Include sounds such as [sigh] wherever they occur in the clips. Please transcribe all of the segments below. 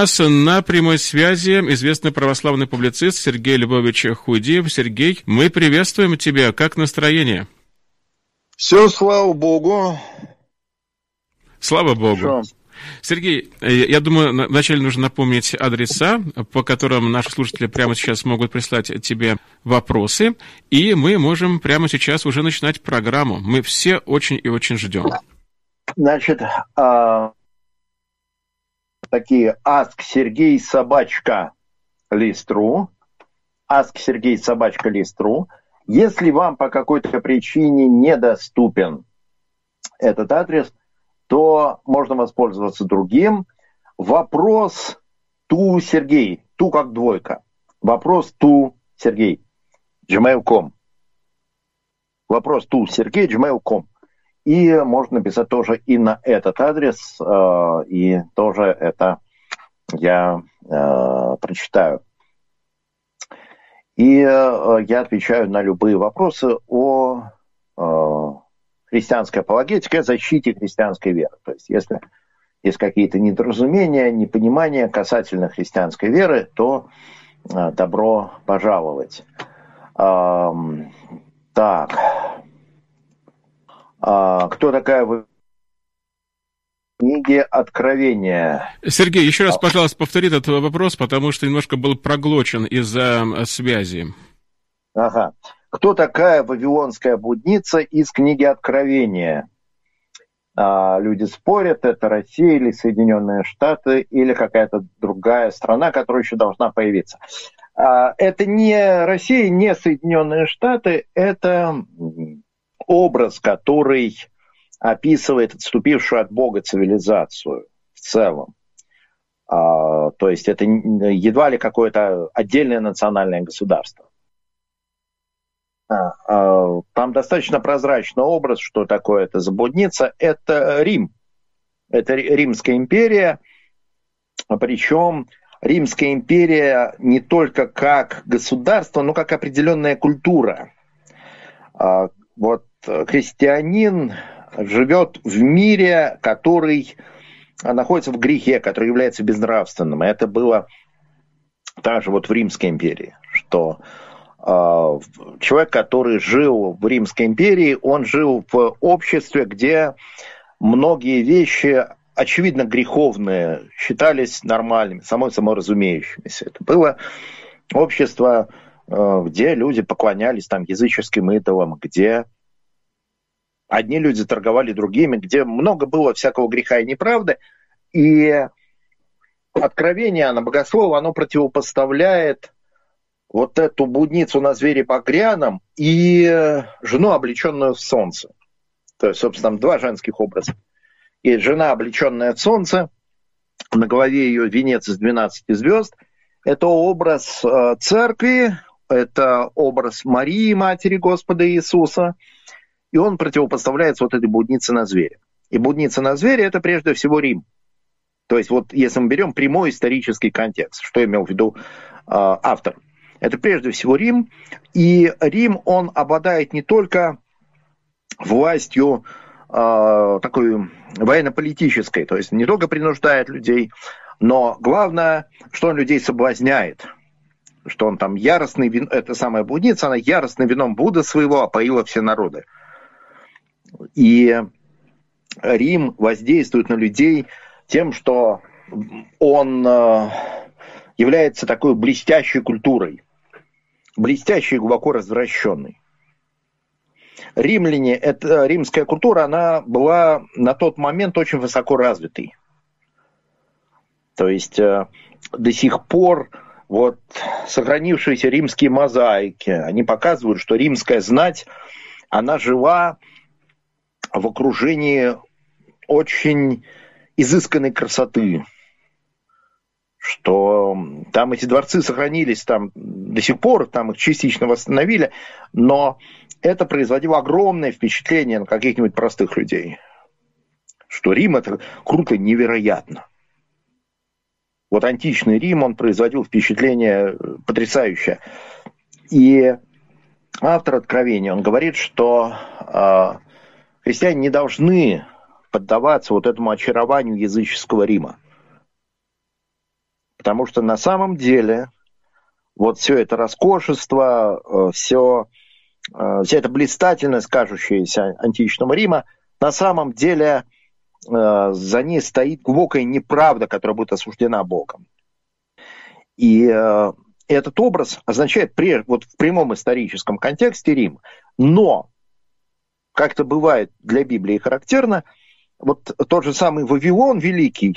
нас на прямой связи известный православный публицист Сергей Львович Худиев. Сергей, мы приветствуем тебя. Как настроение? Все, слава богу. Слава богу. Сергей, э, я думаю, вначале нужно напомнить адреса, по которым наши слушатели прямо сейчас могут прислать тебе вопросы, и мы можем прямо сейчас уже начинать программу. Мы все очень и очень ждем. Значит, а, такие Аск Сергей Собачка Листру. Аск Сергей Собачка Листру. Если вам по какой-то причине недоступен этот адрес, то можно воспользоваться другим. Вопрос ту Сергей, ту как двойка. Вопрос ту Сергей, gmail.com. Вопрос ту Сергей, gmail.com. И можно написать тоже и на этот адрес, э, и тоже это я э, прочитаю. И э, я отвечаю на любые вопросы о христианской апологетике, о защите христианской веры. То есть если есть какие-то недоразумения, непонимания касательно христианской веры, то добро пожаловать. Так. А, кто такая вы? Книги Откровения. Сергей, еще раз, пожалуйста, повтори этот вопрос, потому что немножко был проглочен из-за связи. Ага. Кто такая Вавилонская будница из книги Откровения? А, люди спорят, это Россия или Соединенные Штаты или какая-то другая страна, которая еще должна появиться. А, это не Россия, не Соединенные Штаты, это образ, который описывает отступившую от Бога цивилизацию в целом. А, то есть это едва ли какое-то отдельное национальное государство. А, а, там достаточно прозрачный образ, что такое это заблудница. Это Рим. Это Римская империя. Причем Римская империя не только как государство, но как определенная культура. А, вот христианин живет в мире, который находится в грехе, который является безнравственным. И это было также вот в Римской империи, что э, человек, который жил в Римской империи, он жил в обществе, где многие вещи, очевидно, греховные, считались нормальными, самой самой разумеющимися. Это было общество, э, где люди поклонялись там языческим идолам, где Одни люди торговали другими, где много было всякого греха и неправды. И откровение на богослова, оно противопоставляет вот эту будницу на звере багряном и жену, облеченную в солнце. То есть, собственно, два женских образа. И жена, облеченная в солнце, на голове ее венец из 12 звезд. Это образ э, церкви, это образ Марии, матери Господа Иисуса – и он противопоставляется вот этой буднице на звере. И будница на звере – это прежде всего Рим. То есть вот если мы берем прямой исторический контекст, что имел в виду э, автор, это прежде всего Рим. И Рим, он обладает не только властью э, такой военно-политической, то есть не только принуждает людей, но главное, что он людей соблазняет, что он там яростный, вин... это самая блудница, она яростным вином Будда своего опоила все народы. И Рим воздействует на людей тем, что он э, является такой блестящей культурой, блестящей и глубоко развращенной. Римляне, это, римская культура, она была на тот момент очень высоко развитой. То есть э, до сих пор вот сохранившиеся римские мозаики, они показывают, что римская знать, она жила в окружении очень изысканной красоты, что там эти дворцы сохранились там до сих пор, там их частично восстановили, но это производило огромное впечатление на каких-нибудь простых людей. Что Рим это круто, невероятно. Вот античный Рим, он производил впечатление потрясающее. И автор Откровения, он говорит, что э, Христиане не должны поддаваться вот этому очарованию языческого Рима. Потому что на самом деле вот все это роскошество, э, все, э, вся эта блистательность, кажущаяся античного Рима, на самом деле э, за ней стоит глубокая неправда, которая будет осуждена Богом. И этот образ означает вот в прямом историческом контексте Рим. Но, как это бывает для Библии характерно, вот тот же самый Вавилон Великий,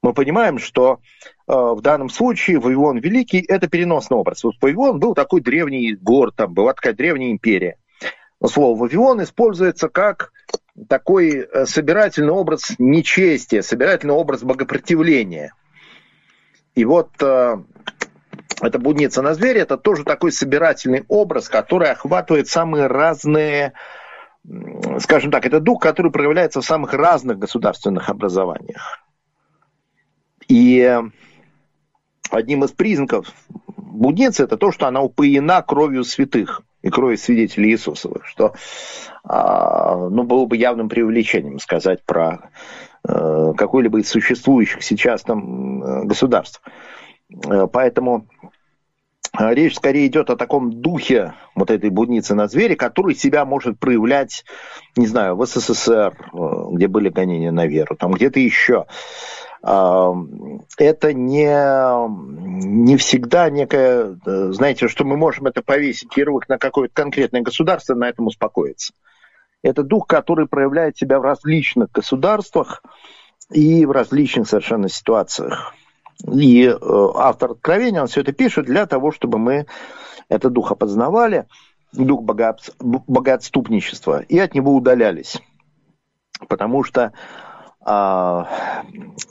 мы понимаем, что э, в данном случае Вавилон Великий – это переносный образ. Вот Вавилон был такой древний город, там была такая древняя империя. Но слово Вавилон используется как такой э, собирательный образ нечестия, собирательный образ богопротивления. И вот э, эта будница на звере – это тоже такой собирательный образ, который охватывает самые разные скажем так, это дух, который проявляется в самых разных государственных образованиях. И одним из признаков будницы это то, что она упоена кровью святых и кровью свидетелей Иисусовых, что а, ну, было бы явным преувеличением сказать про э, какой-либо из существующих сейчас там э, государств. Э, поэтому речь скорее идет о таком духе вот этой будницы на звере, который себя может проявлять, не знаю, в СССР, где были гонения на веру, там где-то еще это не, не всегда некое, э, знаете, что мы можем это повесить ярлык на какое-то конкретное государство, на этом успокоиться. Это дух, который проявляет себя в различных государствах и в различных совершенно ситуациях. И э, автор Откровения, он все это пишет для того, чтобы мы этот дух опознавали, дух богоотступничества, и от него удалялись. Потому что а,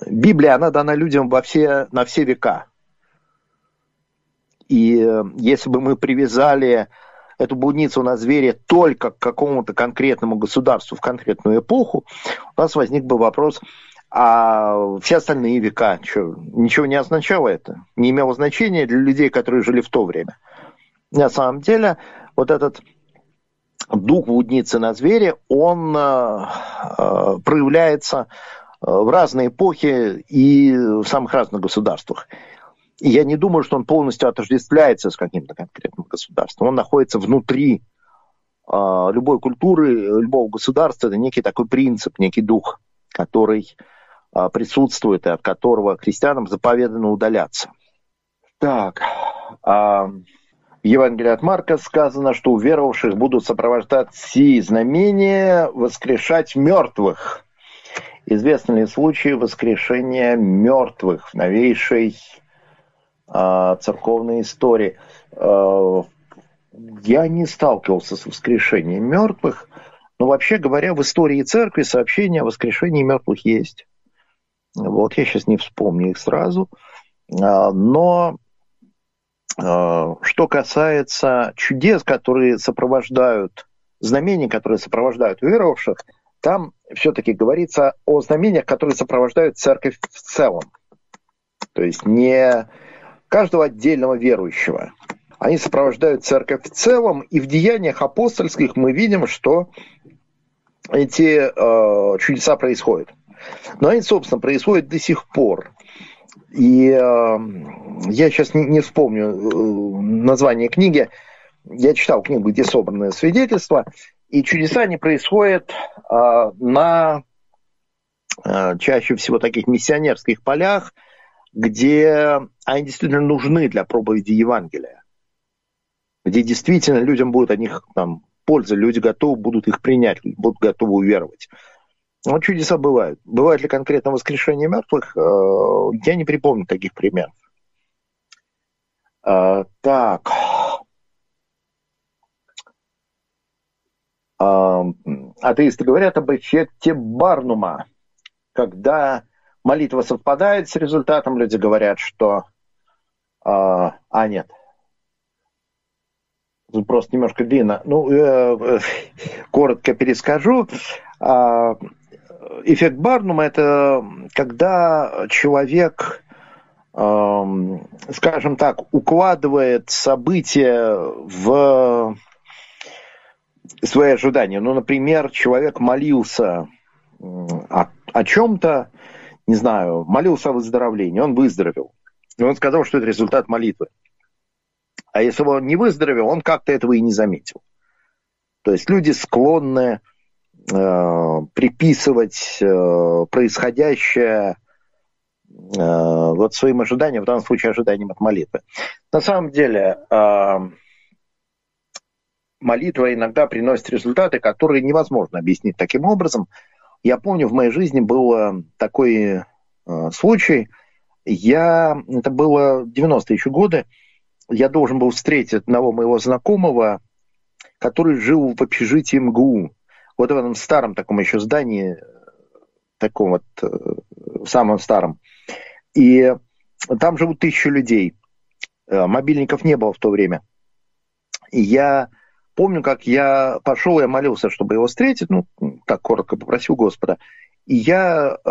Библия, она дана людям во все, на все века. И э, если бы мы привязали эту блудницу на звере только к какому-то конкретному государству в конкретную эпоху, у нас возник бы вопрос, а все остальные века, что, ничего не означало это? Не имело значения для людей, которые жили в то время. На самом деле, вот этот дух блудницы на звере, он э, э, проявляется э, в разные эпохи и в самых разных государствах. И я не думаю, что он полностью отождествляется с каким-то конкретным государством. Он находится внутри любой культуры, любого государства. Это некий такой принцип, некий дух, который присутствует и от которого христианам заповедано удаляться. Так, а в Евангелии от Марка сказано, что у веровавших будут сопровождать сии знамения воскрешать мертвых. Известны ли случаи воскрешения мертвых в новейшей э, церковной истории? Э, я не сталкивался с воскрешением мертвых, но вообще говоря, в истории церкви сообщения о воскрешении мертвых есть. Вот я сейчас не вспомню их сразу. Но Э, что касается чудес, которые сопровождают, знамений, которые сопровождают веровавших, там все-таки говорится о знамениях, которые сопровождают церковь в целом. То есть не каждого отдельного верующего. Они сопровождают церковь в целом, и в деяниях апостольских мы видим, что эти э, чудеса происходят. Но они, собственно, происходят до сих пор. И э, я сейчас не, не вспомню э, название книги. Я читал книгу, где собраны свидетельства. И чудеса не происходят э, на э, чаще всего таких миссионерских полях, где они действительно нужны для проповеди Евангелия. Где действительно людям будет от них там, польза, люди готовы будут их принять, будут готовы уверовать. Ну, чудеса бывают. Бывает ли конкретно воскрешение мертвых? Э, я не припомню таких примеров. Э, так. Э, атеисты говорят об эффекте Барнума. Когда молитва совпадает с результатом, люди говорят, что... А, нет. Тут просто немножко длинно. Ну, [laughs] коротко перескажу эффект Барнума – это когда человек, эм, скажем так, укладывает события в свои ожидания. Ну, например, человек молился о, о чем-то, не знаю, молился о выздоровлении, он выздоровел. И он сказал, что это результат молитвы. А если бы он не выздоровел, он как-то этого и не заметил. То есть люди склонны приписывать э, происходящее э, вот своим ожиданиям, в данном случае ожиданиям от молитвы. На самом деле э, молитва иногда приносит результаты, которые невозможно объяснить таким образом. Я помню, в моей жизни был э, такой э, случай. Я, это было 90-е еще годы, я должен был встретить одного моего знакомого, который жил в общежитии МГУ. Вот в этом старом таком еще здании, таком вот, э, самом старом. И там живут тысячи людей. Э, мобильников не было в то время. И я помню, как я пошел, я молился, чтобы его встретить, ну, так коротко попросил Господа. И я э,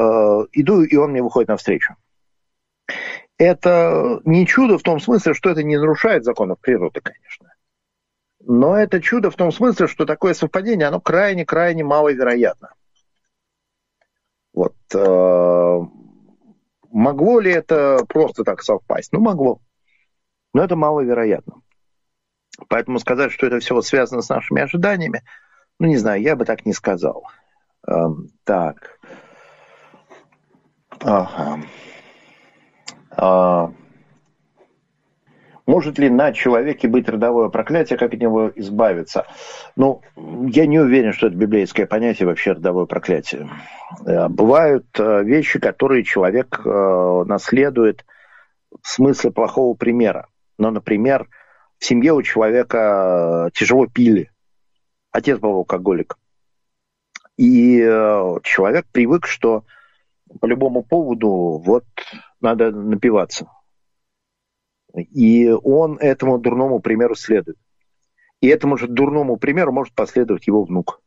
иду, и он мне выходит навстречу. Это не чудо в том смысле, что это не нарушает законов природы, конечно. Но это чудо в том смысле, что такое совпадение, оно крайне-крайне маловероятно. Вот. Э, могло ли это просто так совпасть? Ну, могло. Но это маловероятно. Поэтому сказать, что это все связано с нашими ожиданиями, ну, не знаю, я бы так не сказал. Э, так. Ага. А, может ли на человеке быть родовое проклятие, как от него избавиться? Ну, я не уверен, что это библейское понятие вообще родовое проклятие. Э, бывают э, вещи, которые человек э, наследует в смысле плохого примера. Ну, например, в семье у человека тяжело пили. Отец был алкоголик. И человек привык, что по любому поводу вот надо напиваться. И он этому дурному примеру следует. И этому же дурному примеру может последовать его внук.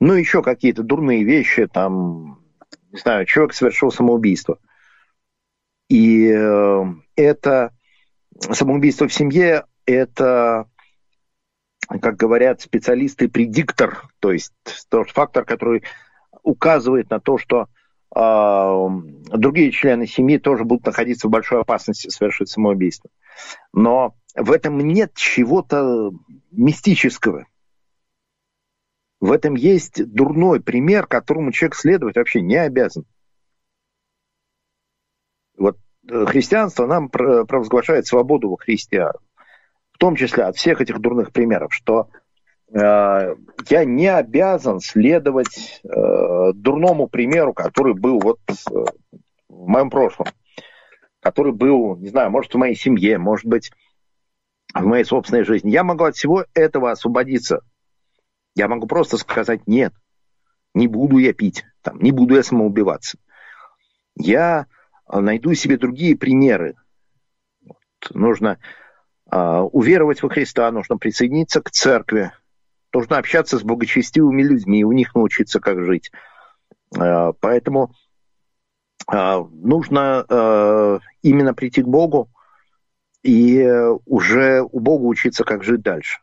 Ну, еще какие-то дурные вещи, там, не знаю, человек совершил самоубийство. И э, это самоубийство в семье, это, как говорят специалисты, предиктор, то есть тот фактор, который указывает на то, что э, другие члены семьи тоже будут находиться в большой опасности совершить самоубийство. Но в этом нет чего-то мистического. В этом есть дурной пример, которому человек следовать вообще не обязан. Вот э, христианство нам провозглашает свободу во Христе, в том числе от всех этих дурных примеров, что Э, я не обязан следовать э, дурному примеру, который был вот э, в моем прошлом, который был, не знаю, может, в моей семье, может быть, в моей собственной жизни. Я могу от всего этого освободиться. Я могу просто сказать нет, не буду я пить, там, не буду я самоубиваться. Я найду себе другие примеры. Вот, нужно э, уверовать во Христа, нужно присоединиться к церкви, Нужно общаться с благочестивыми людьми, у них научиться, как жить. Э, поэтому нужно э, именно прийти к Богу и уже у Бога учиться, как жить дальше.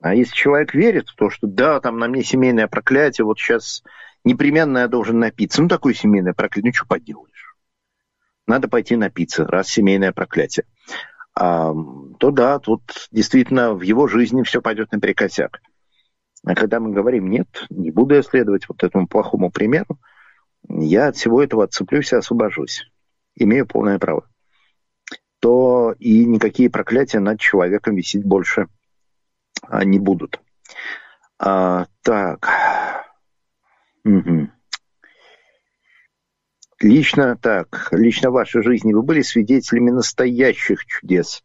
А если человек верит в то, что да, там на мне семейное проклятие, вот сейчас непременно я должен напиться. Ну, такое семейное проклятие, ну, что поделаешь? Надо пойти напиться, раз семейное проклятие то да, тут действительно в его жизни все пойдет наперекосяк. А когда мы говорим, нет, не буду я следовать вот этому плохому примеру, я от всего этого отцеплюсь и освобожусь. Имею полное право. То и никакие проклятия над человеком висеть больше а, не будут. А, так. Угу. Лично так, лично в вашей жизни вы были свидетелями настоящих чудес.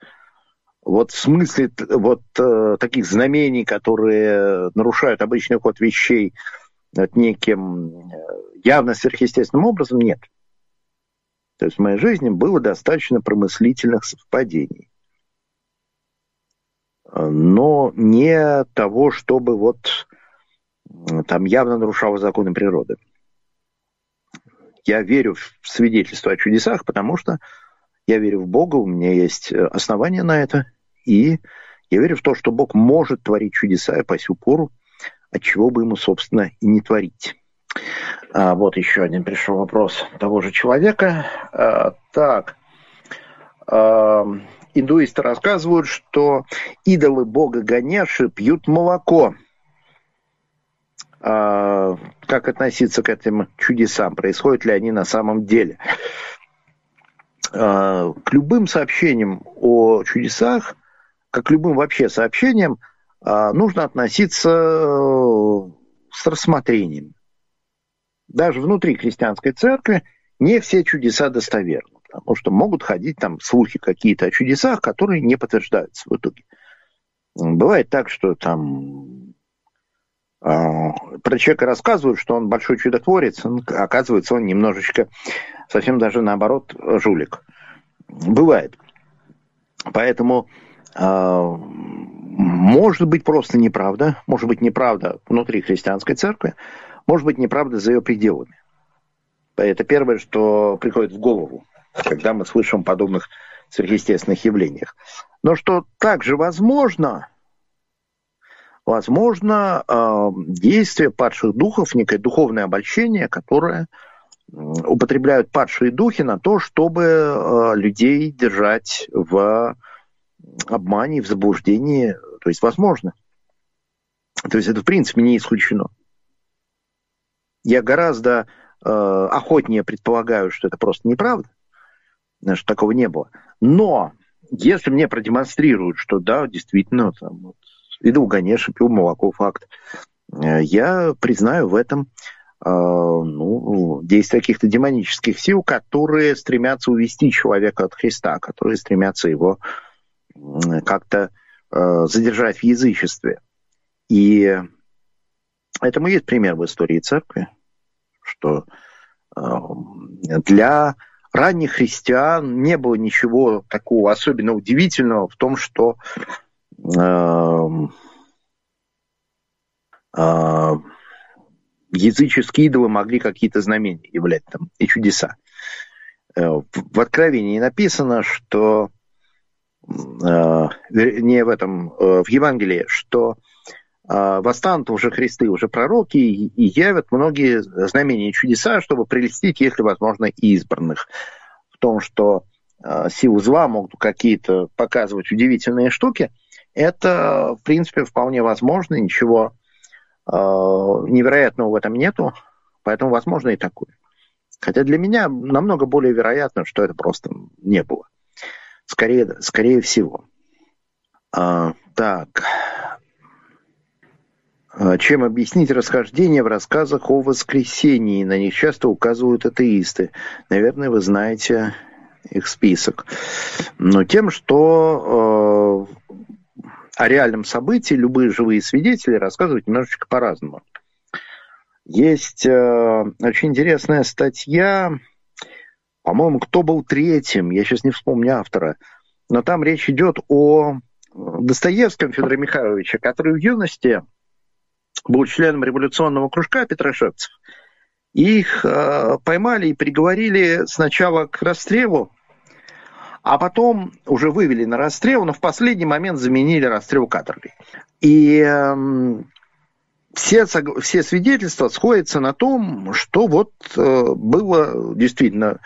Вот в смысле вот э, таких знамений, которые нарушают обычный ход вещей вот, неким э, явно сверхъестественным образом, нет. То есть в моей жизни было достаточно промыслительных совпадений. Но не того, чтобы вот там явно нарушало законы природы. Я верю в свидетельство о чудесах, потому что я верю в Бога, у меня есть э, основания на это, и я верю в то, что Бог может творить чудеса и по сю пору, от чего бы ему, собственно, и не творить. А, вот еще один пришел вопрос того же человека. А, так. А, индуисты рассказывают, что идолы бога Ганеши пьют молоко. Как относиться к этим чудесам? Происходят ли они на самом деле? К любым сообщениям о чудесах, как к любым вообще сообщениям, нужно относиться э, с рассмотрением. Даже внутри христианской церкви не все чудеса достоверны, потому что могут ходить там слухи какие-то о чудесах, которые не подтверждаются в итоге. Бывает так, что там э, про человека рассказывают, что он большой чудотворец, оказывается, он немножечко, совсем даже наоборот, жулик. Бывает. Поэтому э, может быть просто неправда, может быть неправда внутри христианской церкви, может быть неправда за ее пределами. Это первое, что приходит в голову, когда мы слышим подобных сверхъестественных явлениях. Но что также возможно, возможно э, действие падших духов, некое духовное обольщение, которое употребляют падшие духи на то, чтобы э, людей держать в обмане, в заблуждении. То есть возможно. То есть это в принципе не исключено. Я гораздо э, охотнее предполагаю, что это просто неправда, что такого не было. Но если мне продемонстрируют, что да, действительно, там, вот, видел Ганеша, пил молоко, факт, э, я признаю в этом э, ну, действия каких-то демонических сил, которые стремятся увести человека от Христа, которые стремятся его как-то э, задержать в язычестве. И этому есть пример в истории церкви, что э, для ранних христиан не было ничего такого особенно удивительного в том, что э, э, языческие идолы могли какие-то знамения являть там и чудеса. Э, в Откровении написано, что э, не в этом, э, в Евангелии, что восстанут уже Христы, уже пророки, и явят многие знамения и чудеса, чтобы прелестить, если возможно, избранных. В том, что силы зла могут какие-то показывать удивительные штуки, это, в принципе, вполне возможно, ничего Э, невероятного в этом нету, поэтому возможно и такое. Хотя для меня намного более вероятно, что это просто не было. Скорее, скорее всего. А, так. А, чем объяснить расхождение в рассказах о воскресении? На них часто указывают атеисты. Наверное, вы знаете их список. Но тем, что э, о реальном событии любые живые свидетели рассказывают немножечко по-разному. Есть э, очень интересная статья, по-моему, кто был третьим, я сейчас не вспомню автора, но там речь идет о Достоевском Федоре Михайловиче, который в юности был членом революционного кружка Петрошевцев. Их э, поймали и приговорили сначала к расстрелу а потом уже вывели на расстрел, но в последний момент заменили расстрел каторгой. И э, все, все свидетельства сходятся на том, что вот э, было действительно,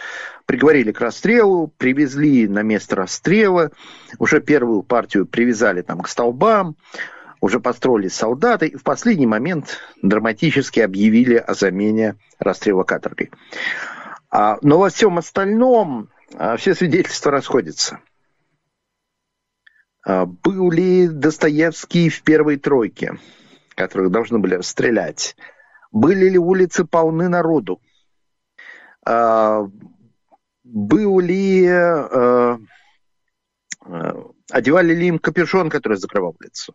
приговорили к расстрелу, привезли на место расстрела, уже первую партию привязали там к столбам, уже построили солдаты, и в последний момент драматически объявили о замене расстрела каторгой. А, но во всем остальном а все свидетельства расходятся. А был ли Достоевский в первой тройке, которых должны были расстрелять? Были ли улицы полны народу? Был ли... Одевали ли им капюшон, который закрывал лицо?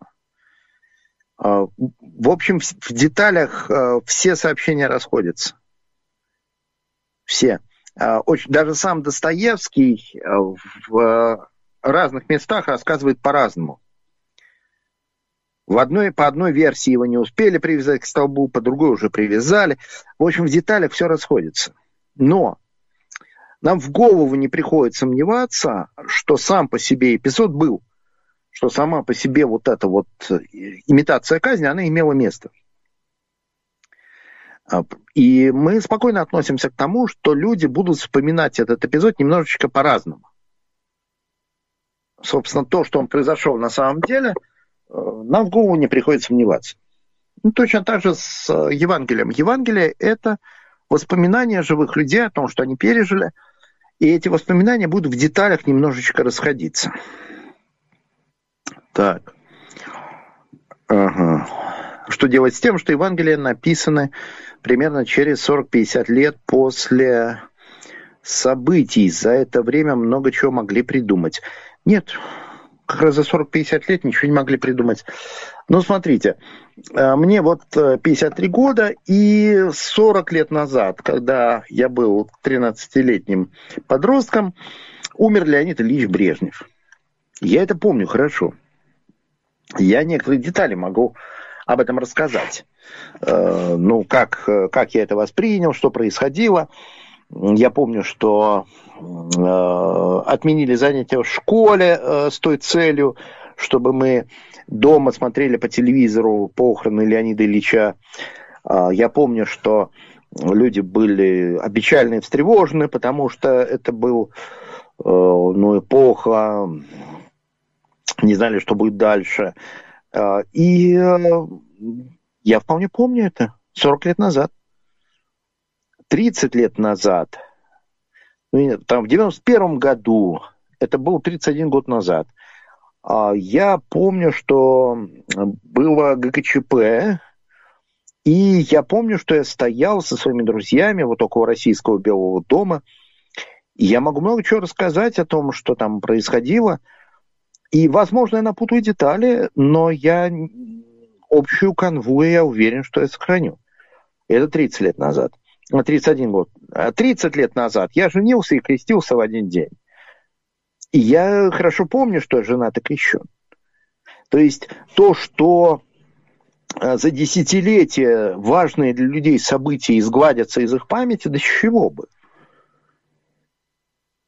В общем, в деталях все сообщения расходятся. Все. Э, очень, даже сам Достоевский э, в разных местах рассказывает по-разному. В одной, по одной версии его не успели привязать к столбу, по другой уже привязали. В общем, в деталях все расходится. Но нам в голову не приходит сомневаться, что сам по себе эпизод был, что сама по себе вот эта вот имитация казни, она имела место. А, и мы спокойно относимся к тому, что люди будут вспоминать этот эпизод немножечко по-разному. Собственно, то, что он произошел на самом деле, э, нам в голову не приходится сомневаться. Ну, точно так же с э, Евангелием. Евангелие – это воспоминания живых людей о том, что они пережили, и эти воспоминания будут в деталях немножечко расходиться. Так. Ага. Что делать с тем, что Евангелия написаны примерно через 40-50 лет после событий. За это время много чего могли придумать. Нет, как раз за 40-50 лет ничего не могли придумать. Ну, смотрите, э, мне вот 53 э, года, и 40 лет назад, когда я был 13-летним подростком, умер Леонид Ильич Брежнев. Я это помню хорошо. Я некоторые детали могу об этом рассказать. Э, ну, как, как я это воспринял, что происходило. Я помню, что э, отменили занятия в школе э, с той целью, чтобы мы дома смотрели по телевизору похороны Леонида Ильича. Э, я помню, что люди были печально и встревожены, потому что это был э, ну, эпоха, не знали, что будет дальше. Э, и э, я вполне помню это 40 лет назад. 30 лет назад, ну, там, в 91 году, это был 31 год назад, а, я помню, что было ГКЧП, и я помню, что я стоял со своими друзьями вот около российского Белого дома, и я могу много чего рассказать о том, что там происходило. И, возможно, я напутаю детали, но я общую канву, я уверен, что я сохраню. Это 30 лет назад. 31 год, 30 лет назад я женился и крестился в один день. И я хорошо помню, что жена так еще. То есть то, что э, за десятилетия важные для людей события изгладятся из их памяти, да чего бы?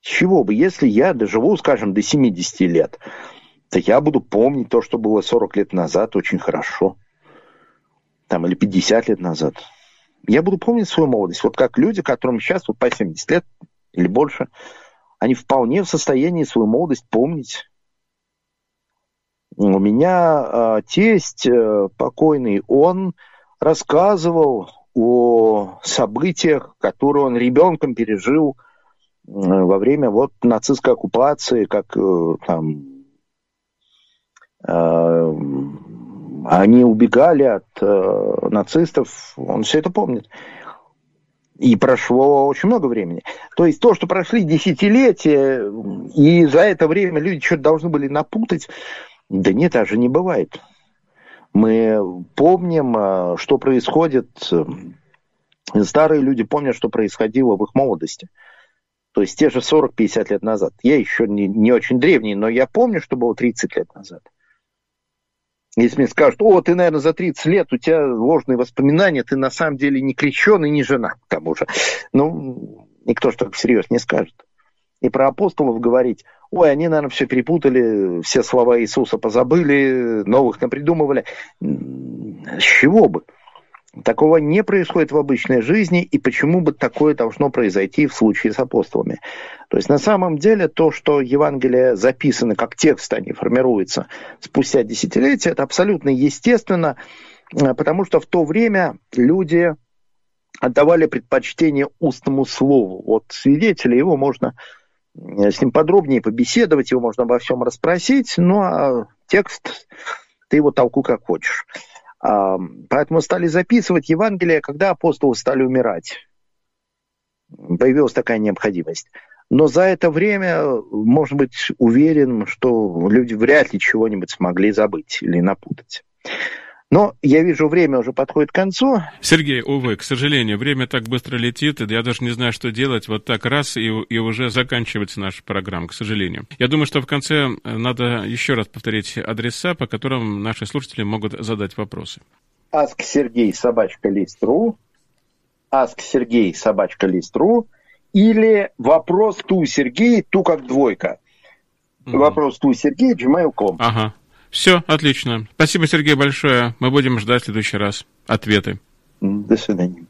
Чего бы? Если я доживу, скажем, до 70 лет, то я буду помнить то, что было 40 лет назад очень хорошо. Там, или 50 лет назад я буду помнить свою молодость. Вот как люди, которым сейчас вот по 70 лет или больше, они вполне в состоянии свою молодость помнить. У меня э, тесть э, покойный, он рассказывал о событиях, которые он ребенком пережил э, во время вот нацистской оккупации, как э, там они убегали от э, нацистов, он все это помнит. И прошло очень много времени. То есть то, что прошли десятилетия, и за это время люди что-то должны были напутать, да нет, даже не бывает. Мы помним, э, что происходит, старые люди помнят, что происходило в их молодости. То есть те же 40-50 лет назад. Я еще не, не очень древний, но я помню, что было 30 лет назад. Если мне скажут, о, ты, наверное, за 30 лет, у тебя ложные воспоминания, ты на самом деле не крещен и не жена, к тому же. Ну, никто же так всерьез не скажет. И про апостолов говорить, ой, они, наверное, все перепутали, все слова Иисуса позабыли, новых напридумывали. С чего бы? Такого не происходит в обычной жизни, и почему бы такое должно произойти в случае с апостолами? То есть на самом деле то, что Евангелие записано как текст, они формируются спустя десятилетия, это абсолютно естественно, э, потому что в то время люди отдавали предпочтение устному слову. Вот свидетели, его можно э, с ним подробнее побеседовать, его можно обо всем расспросить, ну а текст, ты его толку как хочешь. Поэтому стали записывать Евангелие, когда апостолы стали умирать. Появилась такая необходимость. Но за это время, можно быть уверен, что люди вряд ли чего-нибудь смогли забыть или напутать. Но я вижу, время уже подходит к концу. Сергей, увы, к сожалению, время так быстро летит, и я даже не знаю, что делать. Вот так раз, и, и уже заканчивается наша программа, к сожалению. Я думаю, что в конце э, надо еще раз повторить адреса, по которым наши слушатели могут задать вопросы. Ask Сергей собачка лист.ру Ask Сергей собачка лист.ру или вопрос ту Сергей, ту как двойка. Mm-hmm. Вопрос ту Сергей, gmail.com. Ага. Все, отлично. Спасибо, Сергей, большое. Мы будем ждать в следующий раз ответы. До свидания.